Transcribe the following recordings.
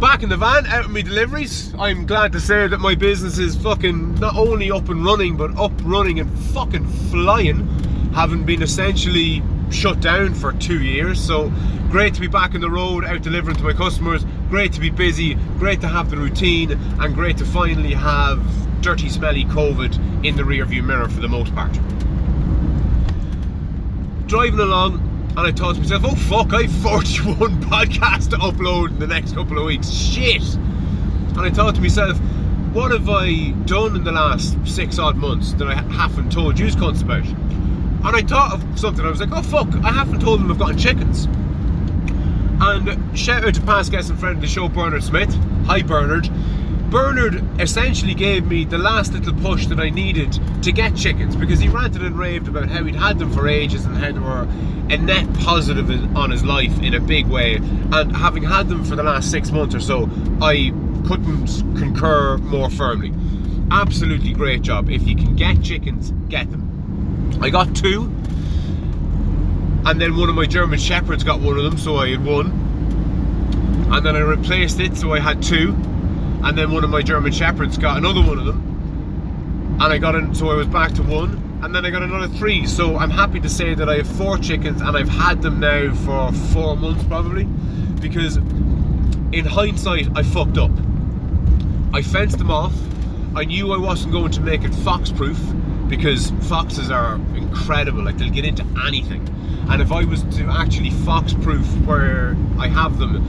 Back in the van, out of my deliveries. I'm glad to say that my business is fucking not only up and running, but up running and fucking flying. Having been essentially shut down for two years. So great to be back on the road, out delivering to my customers. Great to be busy. Great to have the routine, and great to finally have dirty, smelly COVID in the rearview mirror for the most part. Driving along, and I thought to myself, oh fuck, I've 41 podcasts to upload in the next couple of weeks. Shit! And I thought to myself, what have I done in the last six odd months that I haven't told you cunts about? And I thought of something, I was like, oh fuck, I haven't told them I've gotten chickens. And shout out to past guest and friend of the show, Bernard Smith. Hi Bernard. Bernard essentially gave me the last little push that I needed to get chickens because he ranted and raved about how he'd had them for ages and how they were a net positive on his life in a big way. And having had them for the last six months or so, I couldn't concur more firmly. Absolutely great job. If you can get chickens, get them. I got two, and then one of my German Shepherds got one of them, so I had one. And then I replaced it, so I had two and then one of my German Shepherds got another one of them, and I got in, so I was back to one, and then I got another three. So I'm happy to say that I have four chickens, and I've had them now for four months probably, because in hindsight I fucked up. I fenced them off. I knew I wasn't going to make it fox proof because foxes are incredible, like they'll get into anything. And if I was to actually fox proof where I have them,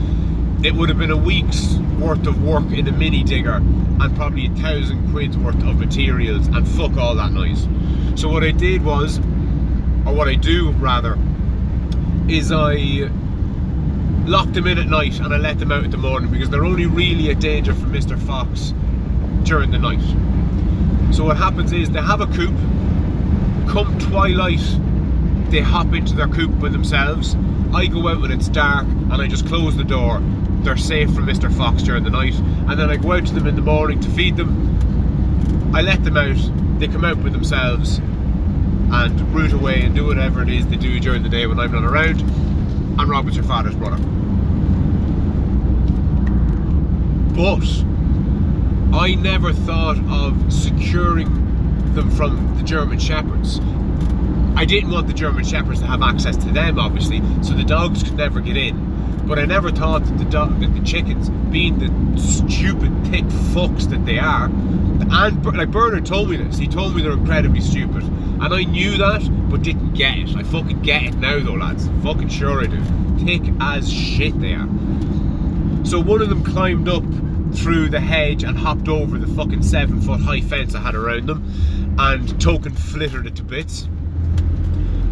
it would have been a week's worth of work in a mini digger and probably a thousand quid's worth of materials and fuck all that noise. So what I did was, or what I do rather, is I lock them in at night and I let them out in the morning because they're only really a danger for Mr. Fox during the night. So what happens is they have a coop, come twilight, they hop into their coop by themselves. I go out when it's dark and I just close the door they're safe from Mr. Fox during the night. And then I go out to them in the morning to feed them. I let them out, they come out with themselves and root away and do whatever it is they do during the day when I'm not around. And Robert's your father's brother. But I never thought of securing them from the German Shepherds. I didn't want the German Shepherds to have access to them, obviously, so the dogs could never get in. But I never thought that the dog, that the chickens, being the stupid thick fucks that they are, and like Bernard told me this. He told me they're incredibly stupid, and I knew that, but didn't get it. I fucking get it now, though, lads. Fucking sure I do. Thick as shit they are. So one of them climbed up through the hedge and hopped over the fucking seven foot high fence I had around them, and Token flittered it to bits.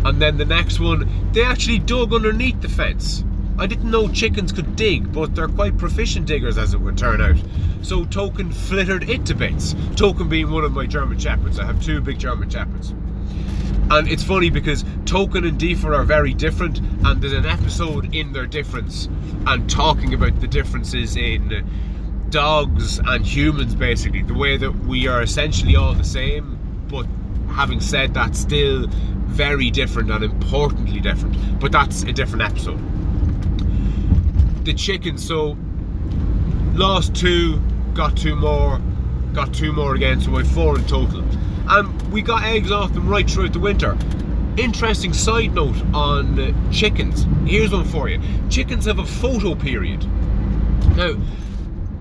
And then the next one, they actually dug underneath the fence I didn't know chickens could dig, but they're quite proficient diggers as it would turn out. So Token flittered it to bits. Token being one of my German Shepherds. I have two big German Shepherds. And it's funny because Token and Deefer are very different, and there's an episode in their difference and talking about the differences in dogs and humans, basically. The way that we are essentially all the same, but having said that, still very different and importantly different. But that's a different episode the chicken. So lost two, got two more, got two more again. So we've four in total. And we got eggs off them right throughout the winter. Interesting side note on uh, chickens. Here's one for you. Chickens have a photo period. Now,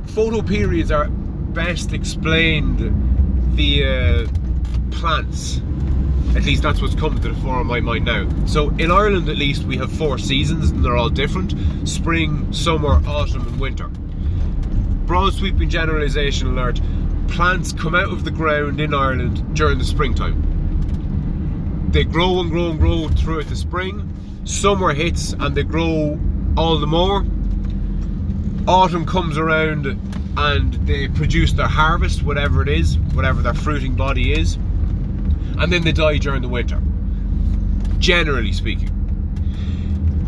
photo periods are best explained via plants at least that's what's come to the fore of my mind now. So in Ireland, at least, we have four seasons, and they're all different: spring, summer, autumn, and winter. Broad sweeping generalisation alert: plants come out of the ground in Ireland during the springtime. They grow and grow and grow throughout the spring. Summer hits and they grow all the more. Autumn comes around and they produce their harvest, whatever it is, whatever their fruiting body is and then they die during the winter. Generally speaking.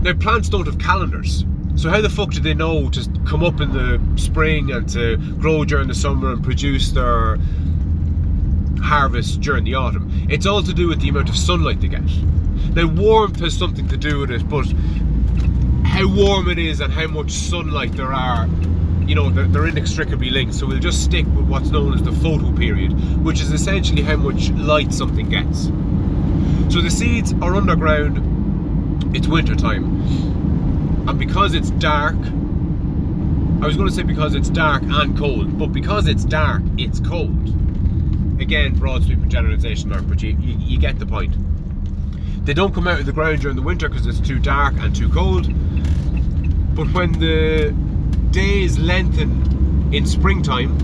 Now, plants don't have calendars. So how the fuck do they know to come up in the spring and to grow during the summer and produce their harvest during the autumn? It's all to do with the amount of sunlight they get. Now warmth has something to do with it, but how warm it is and how much sunlight there are you know they're, they're, inextricably linked. So we'll just stick with what's known as the photo period which is essentially how much light something gets. So the seeds are underground. It's winter time and because it's dark I was going to say because it's dark and cold but because it's dark it's cold. Again broad sweeping generalization there, but you, you, you get the point. They don't come out of the ground during the winter because it's too dark and too cold. But when the days lengthen in springtime,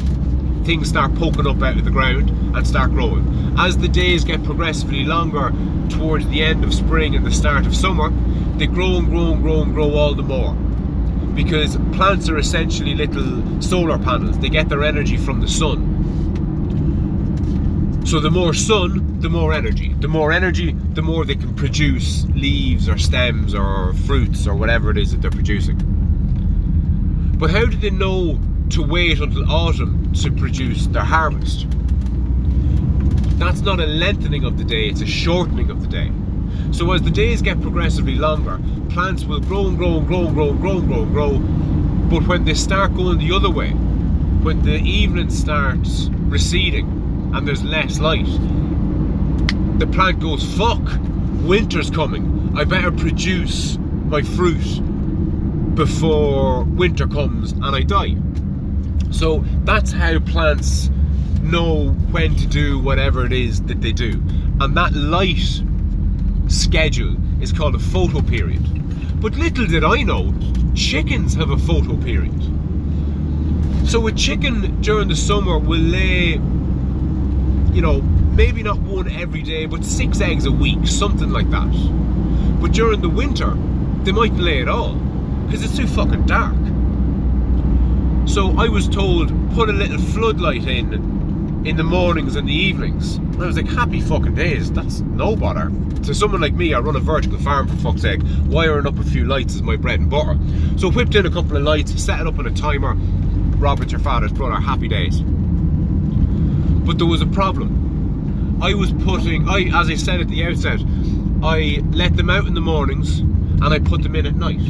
things start poking up out of the ground and start growing. As the days get progressively longer towards the end of spring and the start of summer, they grow and grow and grow and grow all the more. Because plants are essentially little solar panels, they get their energy from the sun. So the more sun, the more energy. The more energy, the more they can produce leaves or stems or fruits or whatever it is that they're producing. But how did they know to wait until autumn to produce their harvest? That's not a lengthening of the day, it's a shortening of the day. So as the days get progressively longer, plants will grow and grow and grow and grow and grow and grow and grow. But when they start going the other way, when the evening starts receding and there's less light, the plant goes, fuck, winter's coming. I better produce my fruit before winter comes and I die. So that's how plants know when to do whatever it is that they do. And that light schedule is called a photoperiod. But little did I know, chickens have a photoperiod. So a chicken during the summer will lay, you know, maybe not one every day, but six eggs a week, something like that. But during the winter, they might lay it all because it's too fucking dark. So I was told put a little floodlight in in the mornings and the evenings. And I was like, happy fucking days. That's no bother. To someone like me, I run a vertical farm for fuck's sake. Wiring up a few lights is my bread and butter. So whipped in a couple of lights, set it up on a timer. Robert, your father's brother, happy days. But there was a problem. I was putting, I as I said at the outset, I let them out in the mornings and I put them in at night.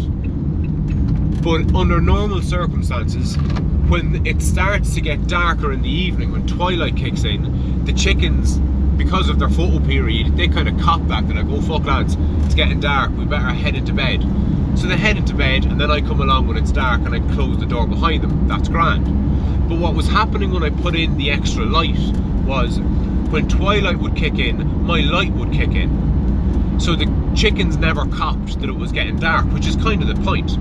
But under normal circumstances, when it starts to get darker in the evening, when twilight kicks in, the chickens, because of their photo period, they kind of cop that. They're like, oh fuck lads, it's getting dark, we better head into bed. So they head into bed, and then I come along when it's dark and I close the door behind them. That's grand. But what was happening when I put in the extra light was when twilight would kick in, my light would kick in. So the chickens never copped that it was getting dark, which is kind of the point.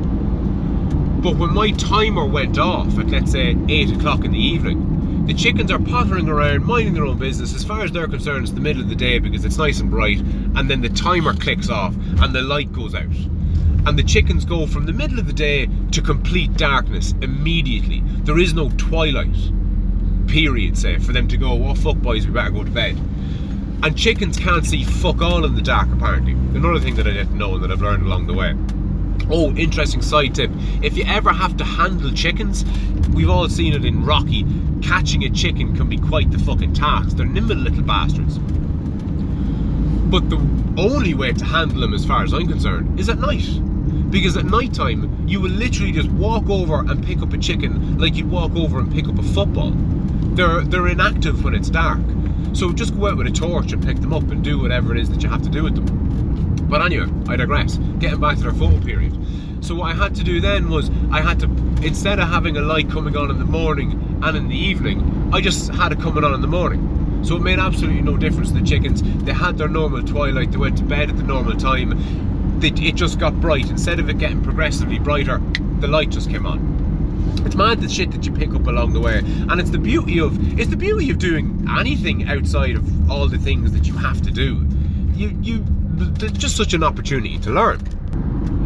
But when my timer went off at let's say 8 o'clock in the evening, the chickens are pottering around, minding their own business. As far as they're concerned, it's the middle of the day because it's nice and bright, and then the timer clicks off and the light goes out. And the chickens go from the middle of the day to complete darkness immediately. There is no twilight period, say, for them to go, oh fuck boys, we better go to bed. And chickens can't see fuck all in the dark, apparently. Another thing that I didn't know and that I've learned along the way. Oh, interesting side tip. If you ever have to handle chickens, we've all seen it in Rocky, catching a chicken can be quite the fucking task. They're nimble little bastards. But the only way to handle them, as far as I'm concerned, is at night. Because at night time, you will literally just walk over and pick up a chicken like you'd walk over and pick up a football. They're, they're inactive when it's dark. So just go out with a torch and pick them up and do whatever it is that you have to do with them. But anyway, I digress. Getting back to their photo period. So what I had to do then was I had to instead of having a light coming on in the morning and in the evening, I just had it coming on in the morning. So it made absolutely no difference to the chickens. They had their normal twilight, they went to bed at the normal time. They, it just got bright. Instead of it getting progressively brighter, the light just came on. It's mad the shit that you pick up along the way. And it's the beauty of it's the beauty of doing anything outside of all the things that you have to do. You you it's just such an opportunity to learn.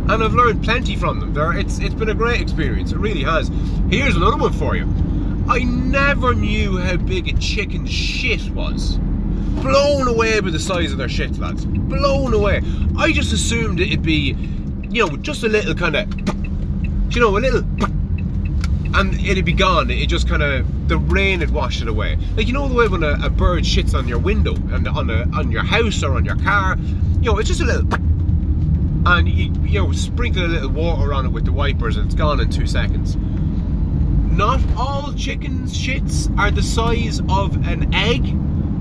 And I've learned plenty from them. There, it's it's been a great experience. It really has. Here's another one for you. I never knew how big a chicken's shit was. Blown away by the size of their shit, lads. Blown away. I just assumed it'd be, you know, just a little kind of, you know, a little and it'd be gone. It just kind of the rain had washed it away. Like you know the way when a, a, bird shits on your window and on a on your house or on your car, you know, it's just a little. And you, you know sprinkle a little water on it with the wipers, and it's gone in two seconds. Not all chickens' shits are the size of an egg,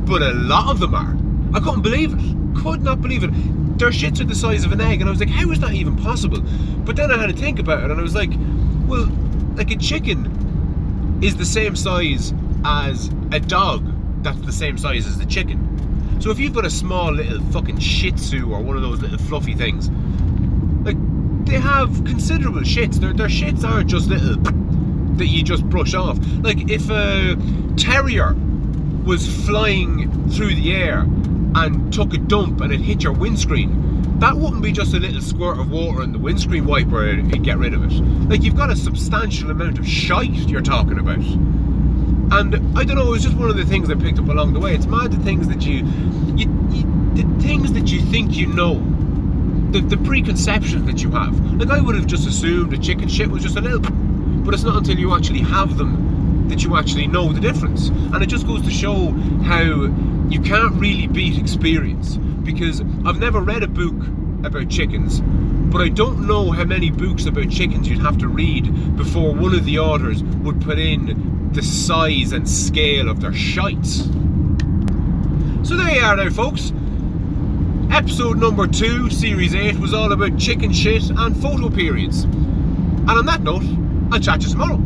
but a lot of them are. I couldn't believe it. Could not believe it. Their shits are the size of an egg, and I was like, how is that even possible? But then I had to think about it, and I was like, well, like a chicken is the same size as a dog that's the same size as the chicken. So if you've got a small little fucking Shih Tzu or one of those little fluffy things, they have considerable shits. Their their shits aren't just little that you just brush off. Like if a terrier was flying through the air and took a dump and it hit your windscreen, that wouldn't be just a little squirt of water in the windscreen wiper and get rid of it. Like you've got a substantial amount of shite you're talking about. And I don't know, it was just one of the things I picked up along the way. It's mad the things that you, you, you the things that you think you know, the, the preconceptions that you have. Like I would have just assumed that chicken shit was just a little, but it's not until you actually have them that you actually know the difference. And it just goes to show how you can't really beat experience. Because I've never read a book about chickens, but I don't know how many books about chickens you'd have to read before one of the authors would put in the size and scale of their shites. So there you are now, folks. Episode number two, series eight, was all about chicken shit and photo periods. And on that note, I'll chat to you tomorrow.